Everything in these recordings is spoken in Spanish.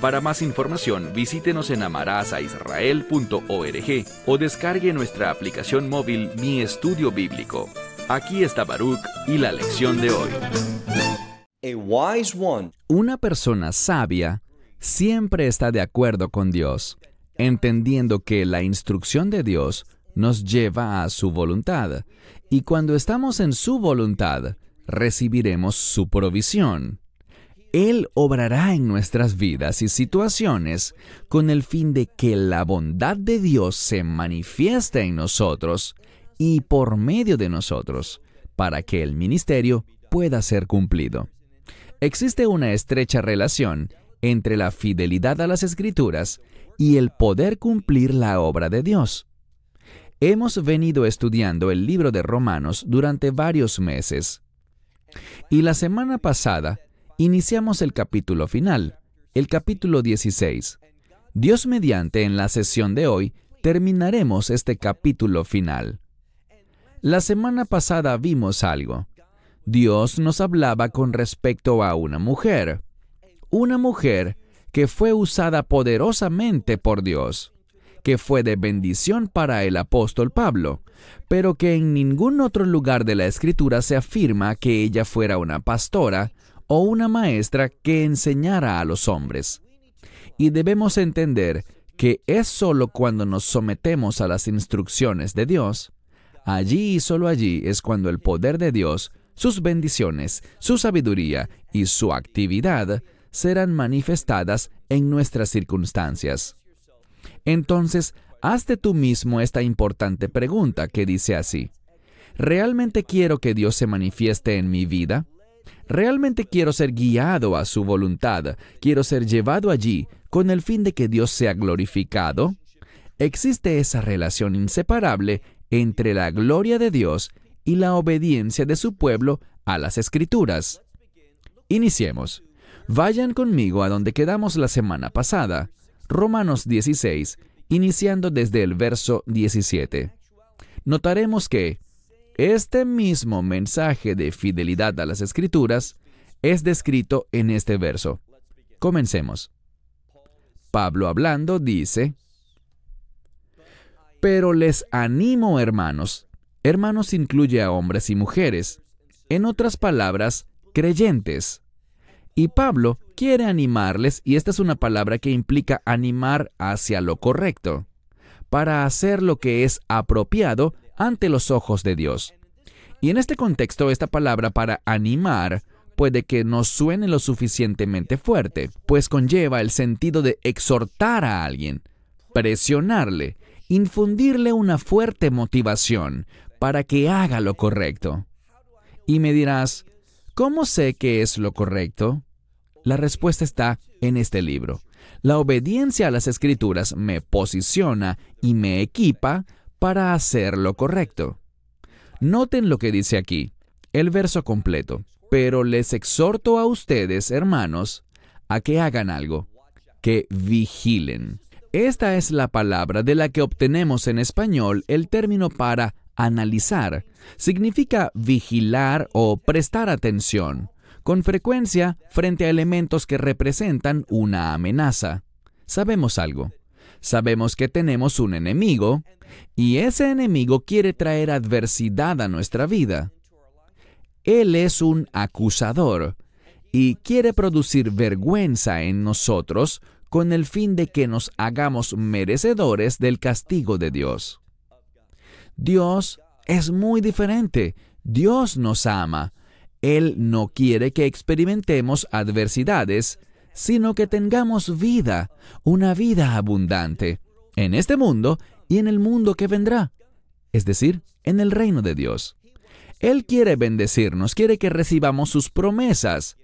Para más información, visítenos en amarazaisrael.org o descargue nuestra aplicación móvil Mi Estudio Bíblico. Aquí está Baruch y la lección de hoy. Una persona sabia siempre está de acuerdo con Dios, entendiendo que la instrucción de Dios nos lleva a su voluntad, y cuando estamos en su voluntad, recibiremos su provisión. Él obrará en nuestras vidas y situaciones con el fin de que la bondad de Dios se manifieste en nosotros y por medio de nosotros, para que el ministerio pueda ser cumplido. Existe una estrecha relación entre la fidelidad a las escrituras y el poder cumplir la obra de Dios. Hemos venido estudiando el libro de Romanos durante varios meses. Y la semana pasada iniciamos el capítulo final, el capítulo 16. Dios mediante en la sesión de hoy terminaremos este capítulo final. La semana pasada vimos algo. Dios nos hablaba con respecto a una mujer. Una mujer que fue usada poderosamente por Dios que fue de bendición para el apóstol Pablo, pero que en ningún otro lugar de la escritura se afirma que ella fuera una pastora o una maestra que enseñara a los hombres. Y debemos entender que es sólo cuando nos sometemos a las instrucciones de Dios, allí y sólo allí es cuando el poder de Dios, sus bendiciones, su sabiduría y su actividad serán manifestadas en nuestras circunstancias. Entonces, hazte tú mismo esta importante pregunta que dice así. ¿Realmente quiero que Dios se manifieste en mi vida? ¿Realmente quiero ser guiado a su voluntad? ¿Quiero ser llevado allí con el fin de que Dios sea glorificado? Existe esa relación inseparable entre la gloria de Dios y la obediencia de su pueblo a las escrituras. Iniciemos. Vayan conmigo a donde quedamos la semana pasada. Romanos 16, iniciando desde el verso 17. Notaremos que este mismo mensaje de fidelidad a las escrituras es descrito en este verso. Comencemos. Pablo hablando dice, Pero les animo, hermanos. Hermanos incluye a hombres y mujeres. En otras palabras, creyentes. Y Pablo quiere animarles, y esta es una palabra que implica animar hacia lo correcto, para hacer lo que es apropiado ante los ojos de Dios. Y en este contexto, esta palabra para animar puede que no suene lo suficientemente fuerte, pues conlleva el sentido de exhortar a alguien, presionarle, infundirle una fuerte motivación para que haga lo correcto. Y me dirás, ¿Cómo sé que es lo correcto? La respuesta está en este libro. La obediencia a las escrituras me posiciona y me equipa para hacer lo correcto. Noten lo que dice aquí, el verso completo. Pero les exhorto a ustedes, hermanos, a que hagan algo, que vigilen. Esta es la palabra de la que obtenemos en español el término para analizar significa vigilar o prestar atención, con frecuencia frente a elementos que representan una amenaza. Sabemos algo. Sabemos que tenemos un enemigo y ese enemigo quiere traer adversidad a nuestra vida. Él es un acusador y quiere producir vergüenza en nosotros con el fin de que nos hagamos merecedores del castigo de Dios. Dios es muy diferente. Dios nos ama. Él no quiere que experimentemos adversidades, sino que tengamos vida, una vida abundante, en este mundo y en el mundo que vendrá, es decir, en el reino de Dios. Él quiere bendecirnos, quiere que recibamos sus promesas.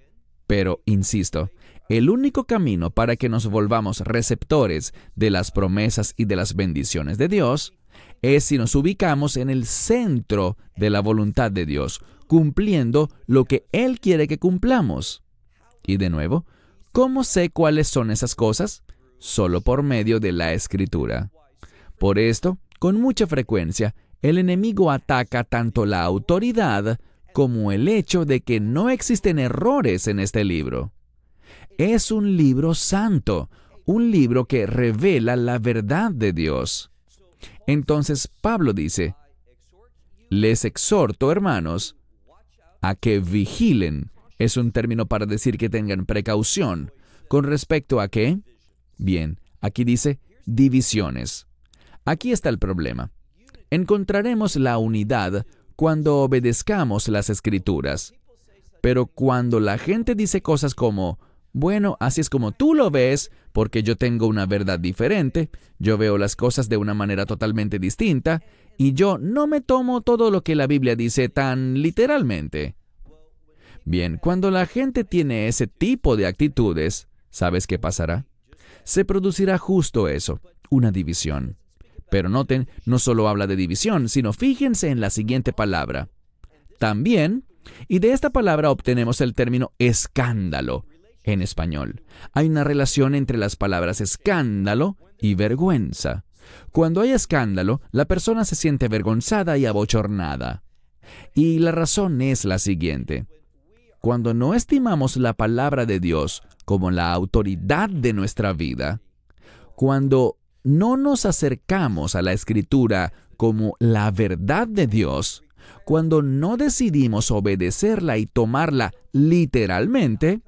Pero, insisto, el único camino para que nos volvamos receptores de las promesas y de las bendiciones de Dios es si nos ubicamos en el centro de la voluntad de Dios, cumpliendo lo que Él quiere que cumplamos. Y de nuevo, ¿cómo sé cuáles son esas cosas? Solo por medio de la escritura. Por esto, con mucha frecuencia, el enemigo ataca tanto la autoridad como el hecho de que no existen errores en este libro. Es un libro santo, un libro que revela la verdad de Dios. Entonces Pablo dice, les exhorto, hermanos, a que vigilen. Es un término para decir que tengan precaución. ¿Con respecto a qué? Bien, aquí dice divisiones. Aquí está el problema. Encontraremos la unidad cuando obedezcamos las escrituras. Pero cuando la gente dice cosas como, bueno, así es como tú lo ves, porque yo tengo una verdad diferente, yo veo las cosas de una manera totalmente distinta, y yo no me tomo todo lo que la Biblia dice tan literalmente. Bien, cuando la gente tiene ese tipo de actitudes, ¿sabes qué pasará? Se producirá justo eso, una división. Pero noten, no solo habla de división, sino fíjense en la siguiente palabra. También, y de esta palabra obtenemos el término escándalo, en español. Hay una relación entre las palabras escándalo y vergüenza. Cuando hay escándalo, la persona se siente avergonzada y abochornada. Y la razón es la siguiente. Cuando no estimamos la palabra de Dios como la autoridad de nuestra vida, cuando no nos acercamos a la escritura como la verdad de Dios, cuando no decidimos obedecerla y tomarla literalmente,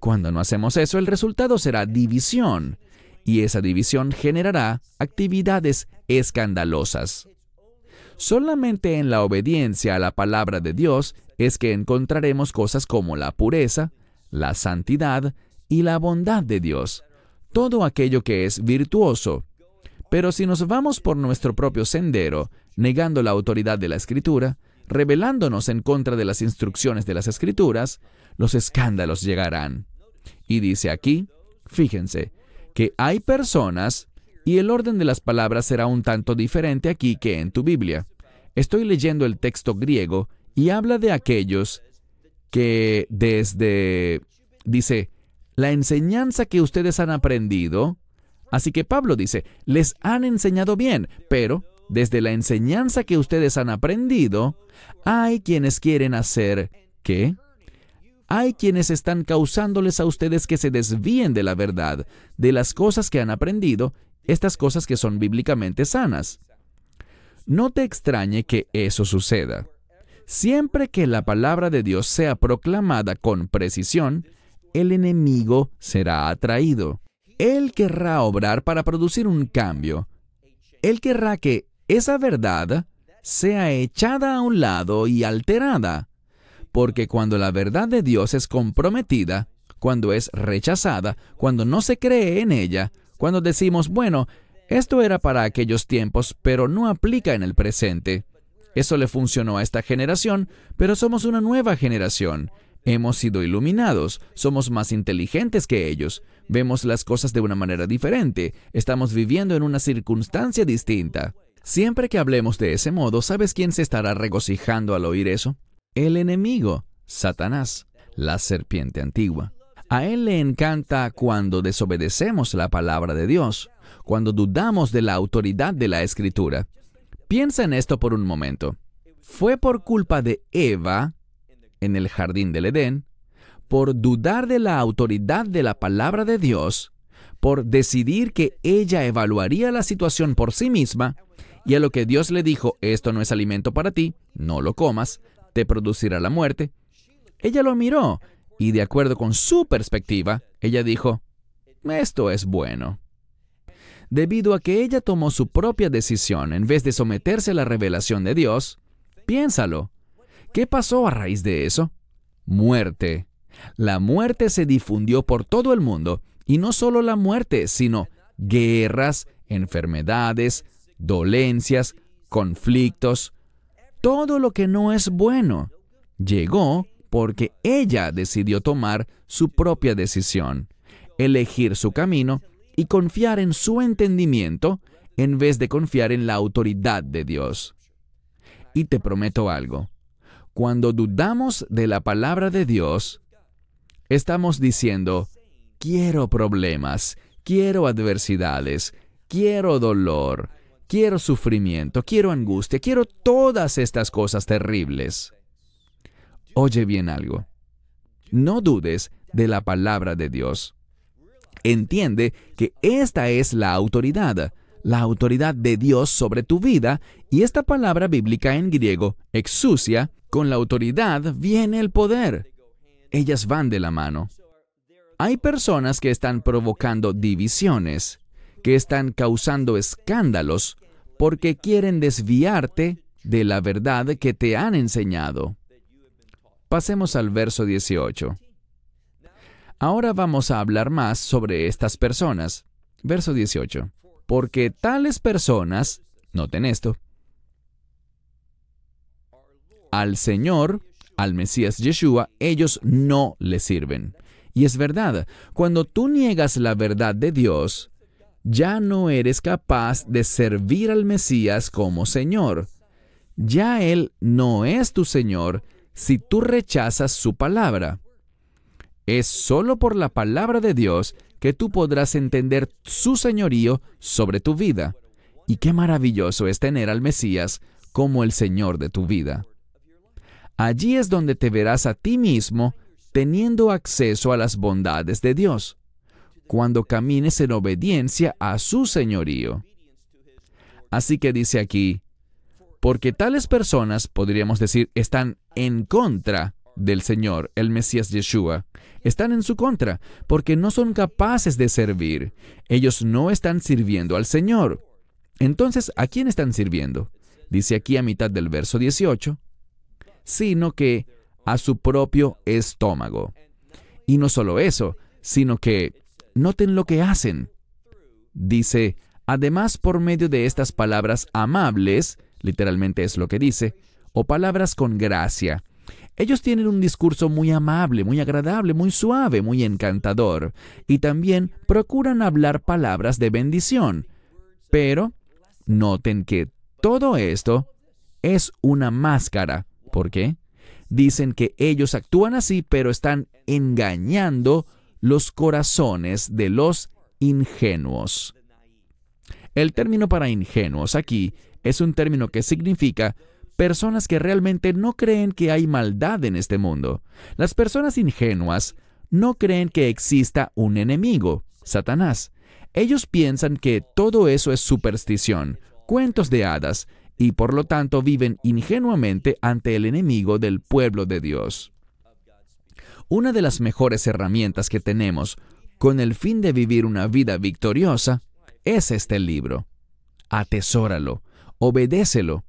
cuando no hacemos eso, el resultado será división, y esa división generará actividades escandalosas. Solamente en la obediencia a la palabra de Dios es que encontraremos cosas como la pureza, la santidad y la bondad de Dios, todo aquello que es virtuoso. Pero si nos vamos por nuestro propio sendero, negando la autoridad de la Escritura, rebelándonos en contra de las instrucciones de las Escrituras, los escándalos llegarán. Y dice aquí, fíjense, que hay personas, y el orden de las palabras será un tanto diferente aquí que en tu Biblia. Estoy leyendo el texto griego y habla de aquellos que desde, dice, la enseñanza que ustedes han aprendido, así que Pablo dice, les han enseñado bien, pero desde la enseñanza que ustedes han aprendido, hay quienes quieren hacer, ¿qué? Hay quienes están causándoles a ustedes que se desvíen de la verdad, de las cosas que han aprendido, estas cosas que son bíblicamente sanas. No te extrañe que eso suceda. Siempre que la palabra de Dios sea proclamada con precisión, el enemigo será atraído. Él querrá obrar para producir un cambio. Él querrá que esa verdad sea echada a un lado y alterada porque cuando la verdad de Dios es comprometida, cuando es rechazada, cuando no se cree en ella, cuando decimos, bueno, esto era para aquellos tiempos, pero no aplica en el presente. Eso le funcionó a esta generación, pero somos una nueva generación. Hemos sido iluminados, somos más inteligentes que ellos, vemos las cosas de una manera diferente, estamos viviendo en una circunstancia distinta. Siempre que hablemos de ese modo, ¿sabes quién se estará regocijando al oír eso? el enemigo, Satanás, la serpiente antigua. A él le encanta cuando desobedecemos la palabra de Dios, cuando dudamos de la autoridad de la escritura. Piensa en esto por un momento. Fue por culpa de Eva, en el jardín del Edén, por dudar de la autoridad de la palabra de Dios, por decidir que ella evaluaría la situación por sí misma, y a lo que Dios le dijo, esto no es alimento para ti, no lo comas, te producirá la muerte. Ella lo miró y de acuerdo con su perspectiva, ella dijo, esto es bueno. Debido a que ella tomó su propia decisión en vez de someterse a la revelación de Dios, piénsalo. ¿Qué pasó a raíz de eso? Muerte. La muerte se difundió por todo el mundo, y no solo la muerte, sino guerras, enfermedades, dolencias, conflictos, todo lo que no es bueno. Llegó porque ella decidió tomar su propia decisión. elegir su camino y confiar en su entendimiento en vez de confiar en la autoridad de Dios. Y te prometo algo, cuando dudamos de la palabra de Dios, estamos diciendo, quiero problemas, quiero adversidades, quiero dolor, quiero sufrimiento, quiero angustia, quiero todas estas cosas terribles. Oye bien algo. No dudes de la palabra de Dios. Entiende que esta es la autoridad, la autoridad de Dios sobre tu vida, y esta palabra bíblica en griego, exucia, con la autoridad viene el poder. Ellas van de la mano. Hay personas que están provocando divisiones, que están causando escándalos, porque quieren desviarte de la verdad que te han enseñado. Pasemos al verso 18. Ahora vamos a hablar más sobre estas personas. Verso 18. Porque tales personas, noten esto, al Señor, al Mesías Yeshua, ellos no le sirven. Y es verdad, cuando tú niegas la verdad de Dios, ya no eres capaz de servir al Mesías como Señor. Ya Él no es tu Señor si tú rechazas su palabra. Es solo por la palabra de Dios que tú podrás entender su señorío sobre tu vida. Y qué maravilloso es tener al Mesías como el Señor de tu vida. Allí es donde te verás a ti mismo teniendo acceso a las bondades de Dios, cuando camines en obediencia a su señorío. Así que dice aquí, porque tales personas, podríamos decir, están en contra del Señor, el Mesías Yeshua. Están en su contra, porque no son capaces de servir. Ellos no están sirviendo al Señor. Entonces, ¿a quién están sirviendo? Dice aquí a mitad del verso 18, sino que a su propio estómago. Y no solo eso, sino que noten lo que hacen. Dice, además por medio de estas palabras amables, literalmente es lo que dice, o palabras con gracia. Ellos tienen un discurso muy amable, muy agradable, muy suave, muy encantador, y también procuran hablar palabras de bendición. Pero noten que todo esto es una máscara. ¿Por qué? dicen que ellos actúan así, pero están engañando los corazones de los ingenuos. El término para ingenuos aquí es un término que significa personas que realmente no creen que hay maldad en este mundo. Las personas ingenuas no creen que exista un enemigo, Satanás. Ellos piensan que todo eso es superstición, cuentos de hadas, y por lo tanto viven ingenuamente ante el enemigo del pueblo de Dios. Una de las mejores herramientas que tenemos con el fin de vivir una vida victoriosa es este libro. Atesóralo, obedécelo,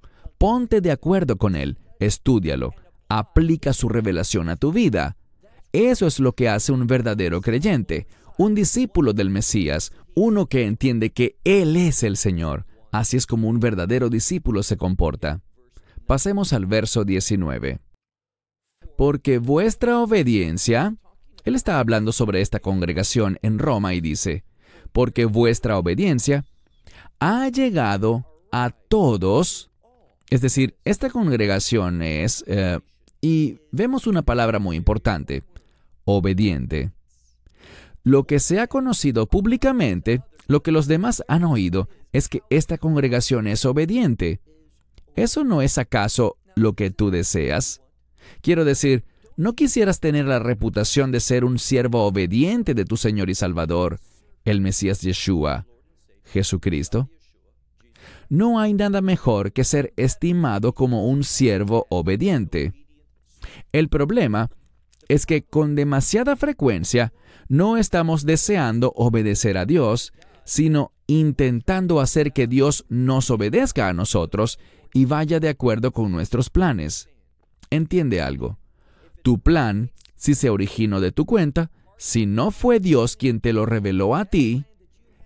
ponte de acuerdo con él, estúdialo, aplica su revelación a tu vida. Eso es lo que hace un verdadero creyente, un discípulo del Mesías, uno que entiende que Él es el Señor, Así es como un verdadero discípulo se comporta. Pasemos al verso 19. Porque vuestra obediencia, él está hablando sobre esta congregación en Roma y dice, porque vuestra obediencia ha llegado a todos, es decir, esta congregación es, eh, y vemos una palabra muy importante, obediente. Lo que se ha conocido públicamente lo que los demás han oído es que esta congregación es obediente. ¿Eso no es acaso lo que tú deseas? Quiero decir, ¿no quisieras tener la reputación de ser un siervo obediente de tu Señor y Salvador, el Mesías Yeshua, Jesucristo? No hay nada mejor que ser estimado como un siervo obediente. El problema es que con demasiada frecuencia no estamos deseando obedecer a Dios, sino intentando hacer que Dios nos obedezca a nosotros y vaya de acuerdo con nuestros planes. Entiende algo. Tu plan, si se originó de tu cuenta, si no fue Dios quien te lo reveló a ti,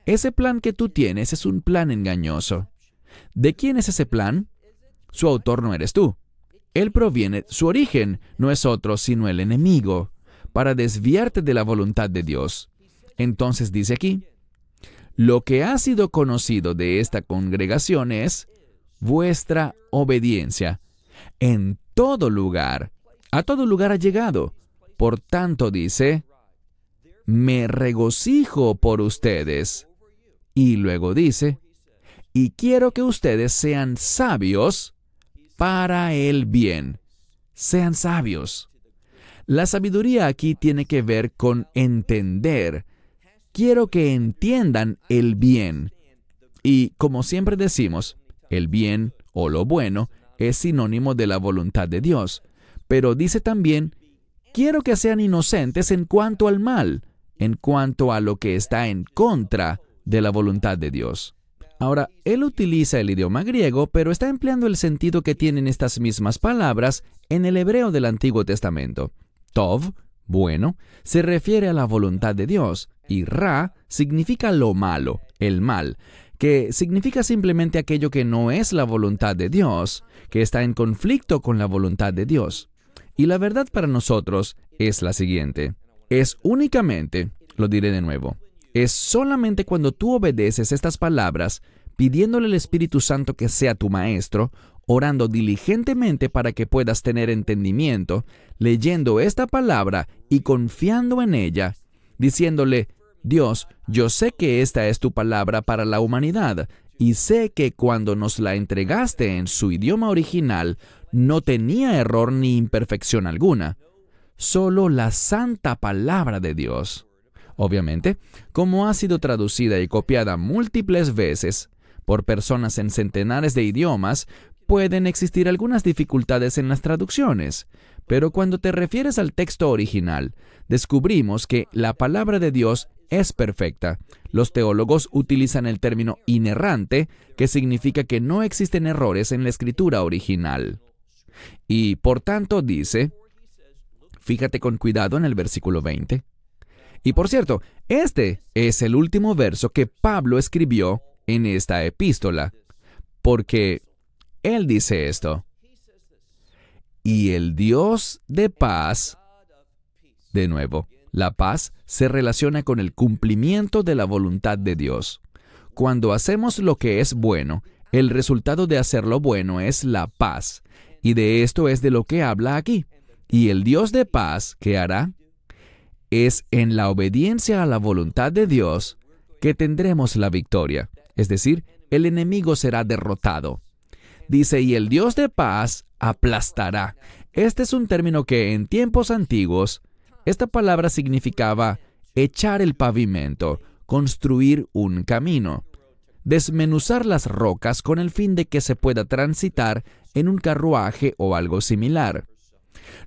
ese plan que tú tienes es un plan engañoso. ¿De quién es ese plan? Su autor no eres tú. Él proviene, su origen no es otro sino el enemigo, para desviarte de la voluntad de Dios. Entonces dice aquí, lo que ha sido conocido de esta congregación es vuestra obediencia. En todo lugar, a todo lugar ha llegado. Por tanto dice, me regocijo por ustedes. Y luego dice, y quiero que ustedes sean sabios para el bien. Sean sabios. La sabiduría aquí tiene que ver con entender. Quiero que entiendan el bien. Y como siempre decimos, el bien o lo bueno es sinónimo de la voluntad de Dios. Pero dice también, quiero que sean inocentes en cuanto al mal, en cuanto a lo que está en contra de la voluntad de Dios. Ahora, él utiliza el idioma griego, pero está empleando el sentido que tienen estas mismas palabras en el hebreo del Antiguo Testamento. Tov, bueno, se refiere a la voluntad de Dios, y Ra significa lo malo, el mal, que significa simplemente aquello que no es la voluntad de Dios, que está en conflicto con la voluntad de Dios. Y la verdad para nosotros es la siguiente. Es únicamente, lo diré de nuevo, es solamente cuando tú obedeces estas palabras, pidiéndole al Espíritu Santo que sea tu maestro, orando diligentemente para que puedas tener entendimiento, leyendo esta palabra y confiando en ella, diciéndole, Dios, yo sé que esta es tu palabra para la humanidad, y sé que cuando nos la entregaste en su idioma original, no tenía error ni imperfección alguna, solo la santa palabra de Dios. Obviamente, como ha sido traducida y copiada múltiples veces por personas en centenares de idiomas, pueden existir algunas dificultades en las traducciones, pero cuando te refieres al texto original, descubrimos que la palabra de Dios es perfecta. Los teólogos utilizan el término inerrante, que significa que no existen errores en la escritura original. Y por tanto dice, fíjate con cuidado en el versículo 20, y por cierto, este es el último verso que Pablo escribió en esta epístola, porque él dice esto, y el Dios de paz, de nuevo, la paz se relaciona con el cumplimiento de la voluntad de Dios. Cuando hacemos lo que es bueno, el resultado de hacer lo bueno es la paz, y de esto es de lo que habla aquí. Y el Dios de paz, ¿qué hará? Es en la obediencia a la voluntad de Dios que tendremos la victoria, es decir, el enemigo será derrotado. Dice, y el Dios de paz aplastará. Este es un término que en tiempos antiguos esta palabra significaba echar el pavimento, construir un camino, desmenuzar las rocas con el fin de que se pueda transitar en un carruaje o algo similar.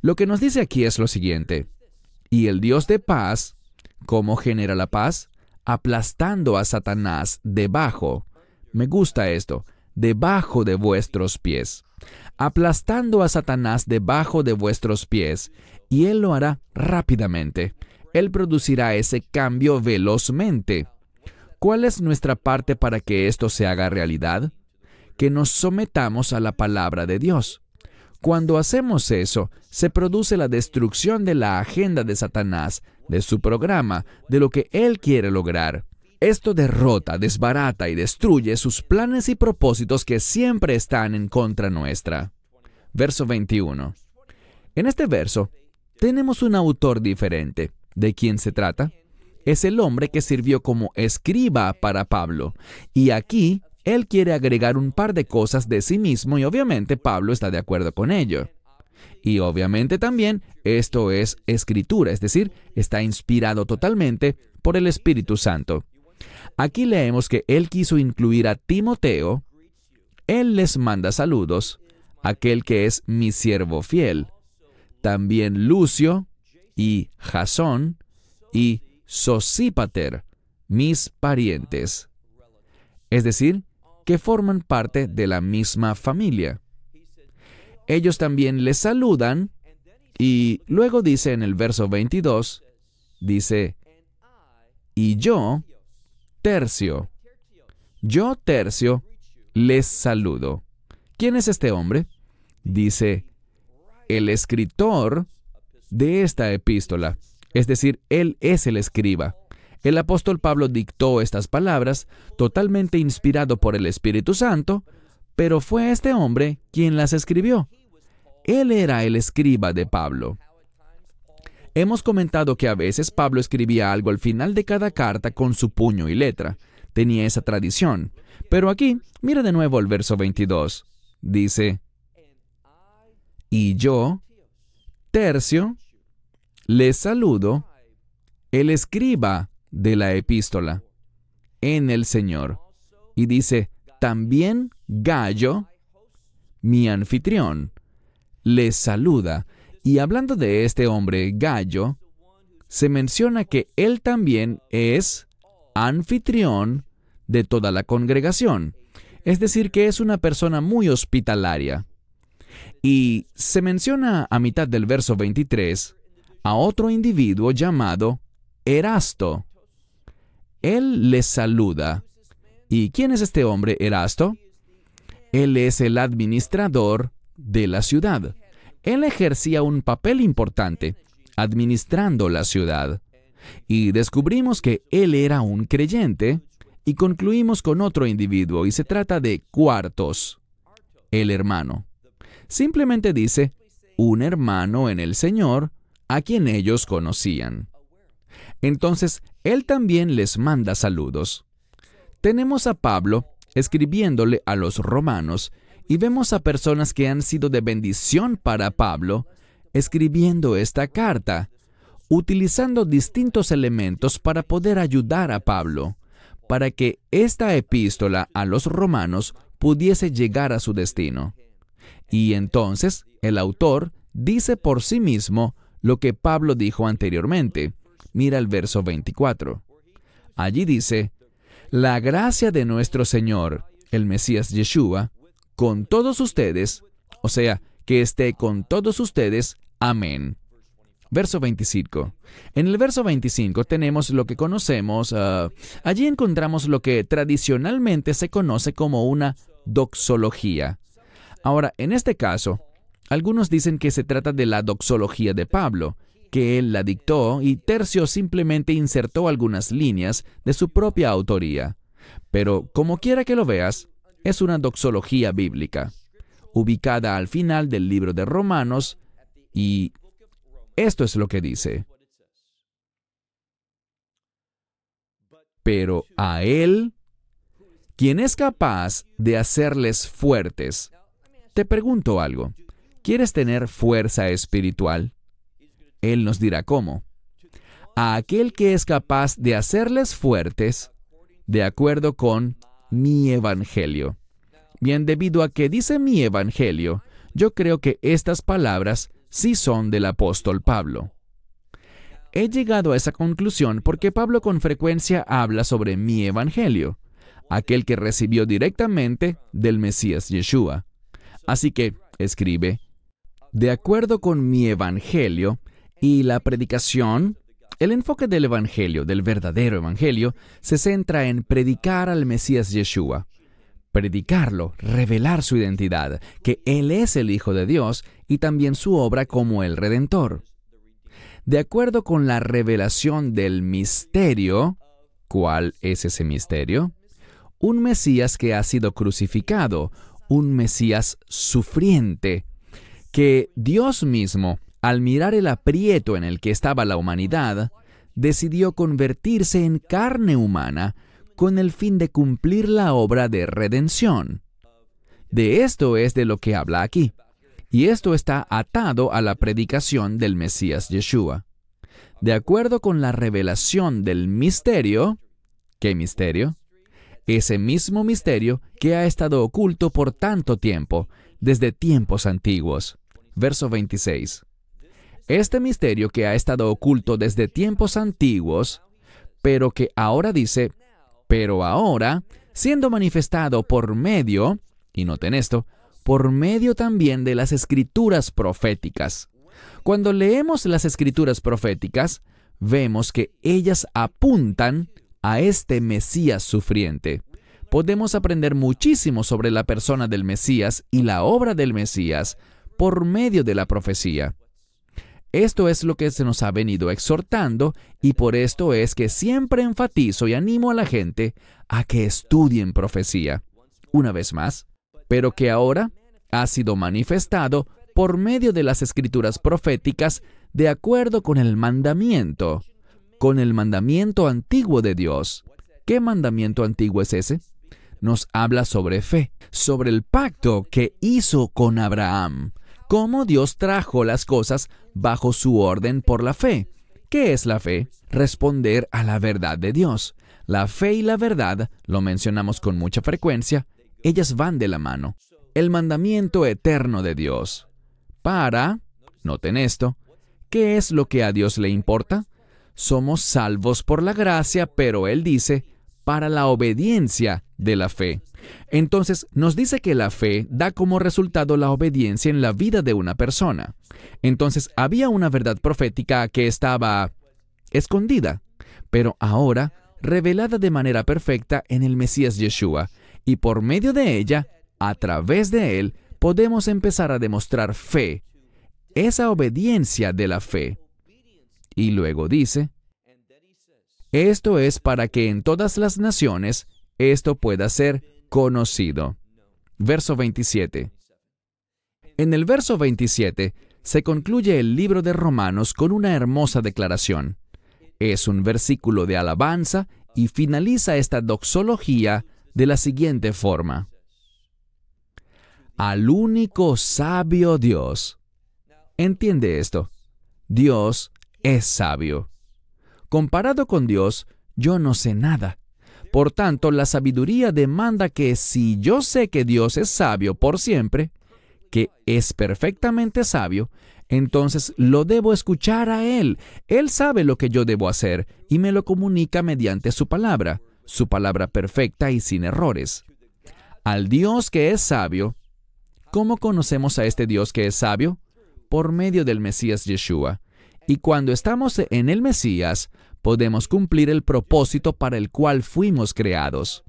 Lo que nos dice aquí es lo siguiente, y el Dios de paz, ¿cómo genera la paz? Aplastando a Satanás debajo. Me gusta esto, debajo de vuestros pies. Aplastando a Satanás debajo de vuestros pies y Él lo hará rápidamente. Él producirá ese cambio velozmente. ¿Cuál es nuestra parte para que esto se haga realidad? Que nos sometamos a la palabra de Dios. Cuando hacemos eso, se produce la destrucción de la agenda de Satanás, de su programa, de lo que él quiere lograr. Esto derrota, desbarata y destruye sus planes y propósitos que siempre están en contra nuestra. Verso 21. En este verso, tenemos un autor diferente. ¿De quién se trata? Es el hombre que sirvió como escriba para Pablo. Y aquí él quiere agregar un par de cosas de sí mismo y obviamente Pablo está de acuerdo con ello. Y obviamente también esto es escritura, es decir, está inspirado totalmente por el Espíritu Santo. Aquí leemos que él quiso incluir a Timoteo, él les manda saludos, aquel que es mi siervo fiel, también Lucio y Jasón y Sosípater, mis parientes. Es decir, que forman parte de la misma familia. Ellos también les saludan y luego dice en el verso 22, dice, y yo, tercio, yo tercio, les saludo. ¿Quién es este hombre? Dice, el escritor de esta epístola. Es decir, él es el escriba. El apóstol Pablo dictó estas palabras, totalmente inspirado por el Espíritu Santo, pero fue este hombre quien las escribió. Él era el escriba de Pablo. Hemos comentado que a veces Pablo escribía algo al final de cada carta con su puño y letra. Tenía esa tradición. Pero aquí, mira de nuevo el verso 22. Dice, y yo, tercio, les saludo, el escriba de la epístola, en el Señor. Y dice, también Gallo, mi anfitrión, les saluda. Y hablando de este hombre, Gallo, se menciona que él también es anfitrión de toda la congregación, es decir, que es una persona muy hospitalaria. Y se menciona a mitad del verso 23 a otro individuo llamado Erasto. Él les saluda. ¿Y quién es este hombre, Erasto? Él es el administrador de la ciudad. Él ejercía un papel importante, administrando la ciudad. Y descubrimos que él era un creyente y concluimos con otro individuo y se trata de Cuartos, el hermano. Simplemente dice, un hermano en el Señor a quien ellos conocían. Entonces, él también les manda saludos. Tenemos a Pablo escribiéndole a los romanos y vemos a personas que han sido de bendición para Pablo escribiendo esta carta, utilizando distintos elementos para poder ayudar a Pablo, para que esta epístola a los romanos pudiese llegar a su destino. Y entonces el autor dice por sí mismo lo que Pablo dijo anteriormente. Mira el verso 24. Allí dice, La gracia de nuestro Señor, el Mesías Yeshua, con todos ustedes, o sea, que esté con todos ustedes. Amén. Verso 25. En el verso 25 tenemos lo que conocemos, ah, allí encontramos lo que tradicionalmente se conoce como una doxología. Ahora, en este caso, algunos dicen que se trata de la doxología de Pablo, que él la dictó y Tercio simplemente insertó algunas líneas de su propia autoría. Pero, como quiera que lo veas, es una doxología bíblica, ubicada al final del libro de Romanos, y esto es lo que dice. Pero a Él, quien es capaz de hacerles fuertes. Te pregunto algo. ¿Quieres tener fuerza espiritual? Él nos dirá cómo. A aquel que es capaz de hacerles fuertes, de acuerdo con mi evangelio. Bien, debido a que dice mi evangelio, yo creo que estas palabras sí son del apóstol Pablo. He llegado a esa conclusión porque Pablo con frecuencia habla sobre mi evangelio, aquel que recibió directamente del Mesías Yeshua. Así que escribe, de acuerdo con mi evangelio y la predicación, el enfoque del evangelio, del verdadero evangelio, se centra en predicar al Mesías Yeshua, predicarlo, revelar su identidad, que Él es el Hijo de Dios y también su obra como el Redentor. De acuerdo con la revelación del misterio, ¿cuál es ese misterio? Un Mesías que ha sido crucificado, un Mesías sufriente, que Dios mismo, al mirar el aprieto en el que estaba la humanidad, decidió convertirse en carne humana con el fin de cumplir la obra de redención. De esto es de lo que habla aquí, y esto está atado a la predicación del Mesías Yeshua. De acuerdo con la revelación del misterio, ¿qué misterio? Ese mismo misterio que ha estado oculto por tanto tiempo, desde tiempos antiguos. Verso 26. Este misterio que ha estado oculto desde tiempos antiguos, pero que ahora dice, pero ahora, siendo manifestado por medio, y noten esto, por medio también de las escrituras proféticas. Cuando leemos las escrituras proféticas, vemos que ellas apuntan a este Mesías sufriente. Podemos aprender muchísimo sobre la persona del Mesías y la obra del Mesías por medio de la profecía. Esto es lo que se nos ha venido exhortando y por esto es que siempre enfatizo y animo a la gente a que estudien profecía. Una vez más, pero que ahora ha sido manifestado por medio de las escrituras proféticas de acuerdo con el mandamiento, con el mandamiento antiguo de Dios. ¿Qué mandamiento antiguo es ese? Nos habla sobre fe, sobre el pacto que hizo con Abraham, cómo Dios trajo las cosas bajo su orden por la fe. ¿Qué es la fe? Responder a la verdad de Dios. La fe y la verdad, lo mencionamos con mucha frecuencia, ellas van de la mano. El mandamiento eterno de Dios. Para, noten esto, ¿qué es lo que a Dios le importa? Somos salvos por la gracia, pero Él dice, para la obediencia de la fe. Entonces nos dice que la fe da como resultado la obediencia en la vida de una persona. Entonces había una verdad profética que estaba escondida, pero ahora revelada de manera perfecta en el Mesías Yeshua, y por medio de ella, a través de él, podemos empezar a demostrar fe, esa obediencia de la fe. Y luego dice, esto es para que en todas las naciones esto pueda ser conocido. Verso 27. En el verso 27 se concluye el libro de Romanos con una hermosa declaración. Es un versículo de alabanza y finaliza esta doxología de la siguiente forma. Al único sabio Dios. Entiende esto. Dios es sabio. Comparado con Dios, yo no sé nada. Por tanto, la sabiduría demanda que si yo sé que Dios es sabio por siempre, que es perfectamente sabio, entonces lo debo escuchar a Él. Él sabe lo que yo debo hacer y me lo comunica mediante su palabra, su palabra perfecta y sin errores. Al Dios que es sabio, ¿cómo conocemos a este Dios que es sabio? Por medio del Mesías Yeshua. Y cuando estamos en el Mesías, podemos cumplir el propósito para el cual fuimos creados.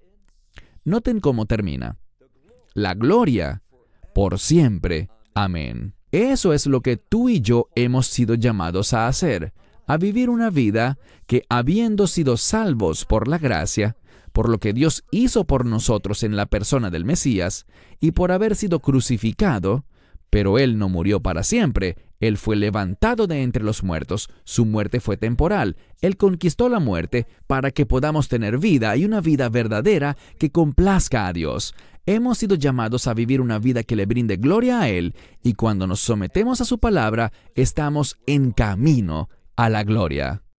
Noten cómo termina. La gloria por siempre. Amén. Eso es lo que tú y yo hemos sido llamados a hacer, a vivir una vida que, habiendo sido salvos por la gracia, por lo que Dios hizo por nosotros en la persona del Mesías, y por haber sido crucificado, pero Él no murió para siempre, Él fue levantado de entre los muertos, su muerte fue temporal, Él conquistó la muerte para que podamos tener vida y una vida verdadera que complazca a Dios. Hemos sido llamados a vivir una vida que le brinde gloria a Él, y cuando nos sometemos a su palabra, estamos en camino a la gloria.